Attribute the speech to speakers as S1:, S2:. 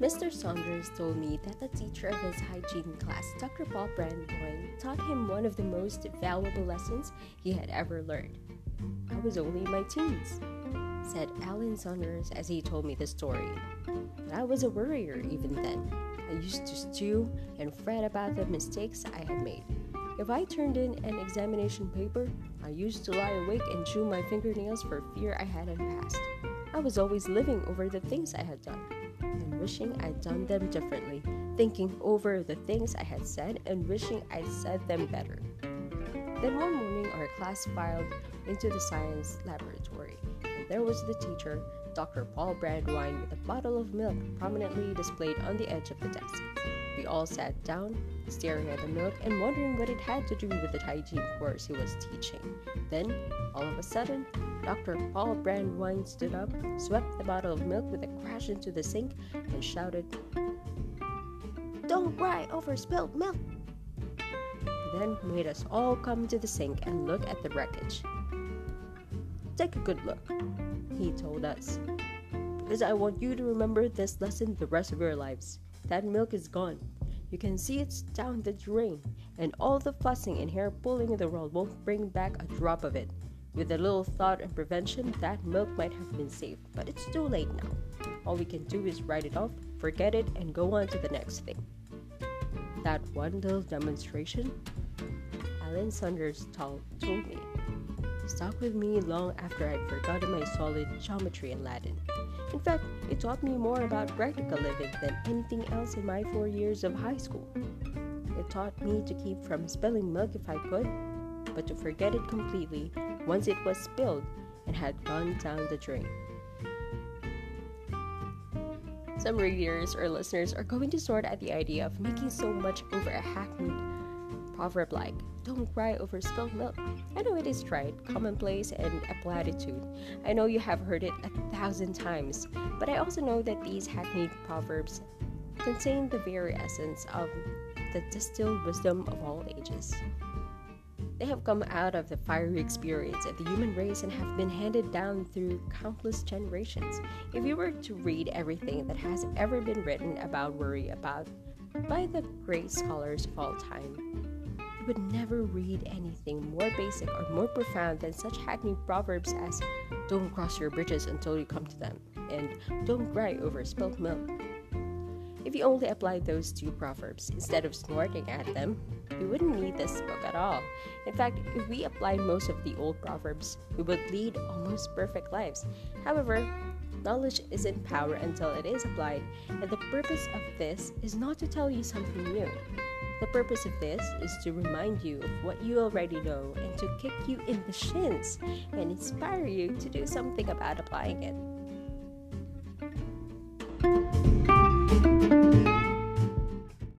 S1: Mr. Saunders told me that the teacher of his hygiene class, Dr. Paul Brandwine, taught him one of the most valuable lessons he had ever learned. I was only in my teens, said Alan Saunders as he told me the story. But I was a worrier even then. I used to stew and fret about the mistakes I had made. If I turned in an examination paper, I used to lie awake and chew my fingernails for fear I hadn't passed. I was always living over the things I had done and wishing I'd done them differently, thinking over the things I had said and wishing I'd said them better. Then one morning, our class filed into the science laboratory, and there was the teacher, Dr. Paul Brandwine, with a bottle of milk prominently displayed on the edge of the desk. We all sat down, staring at the milk and wondering what it had to do with the hygiene course he was teaching. Then, all of a sudden, Dr. Paul Brandwine stood up, swept the bottle of milk with a crash into the sink, and shouted, Don't cry over spilled milk! He then made us all come to the sink and look at the wreckage. Take a good look, he told us, because I want you to remember this lesson the rest of your lives. That milk is gone. You can see it's down the drain, and all the fussing and hair pulling in the world won't bring back a drop of it. With a little thought and prevention, that milk might have been saved, but it's too late now. All we can do is write it off, forget it, and go on to the next thing. That one little demonstration, Alan Saunders told me, stuck with me long after I'd forgotten my solid geometry and Latin. In fact, it taught me more about practical living than anything else in my four years of high school. It taught me to keep from spilling milk if I could, but to forget it completely once it was spilled and had gone down the drain. Some readers or listeners are going to sort at the idea of making so much over a hackneyed proverb like, don't cry over spilled milk. I know it is trite, commonplace, and a platitude. I know you have heard it a thousand times, but I also know that these hackneyed proverbs contain the very essence of the distilled wisdom of all ages. They have come out of the fiery experience of the human race and have been handed down through countless generations. If you were to read everything that has ever been written about worry about by the great scholars of all time, would never read anything more basic or more profound than such hackneyed proverbs as don't cross your bridges until you come to them and don't cry over spilt milk. If you only applied those two proverbs instead of snorting at them, we wouldn't need this book at all. In fact, if we applied most of the old proverbs, we would lead almost perfect lives. However, knowledge isn't power until it is applied, and the purpose of this is not to tell you something new. The purpose of this is to remind you of what you already know and to kick you in the shins and inspire you to do something about applying it.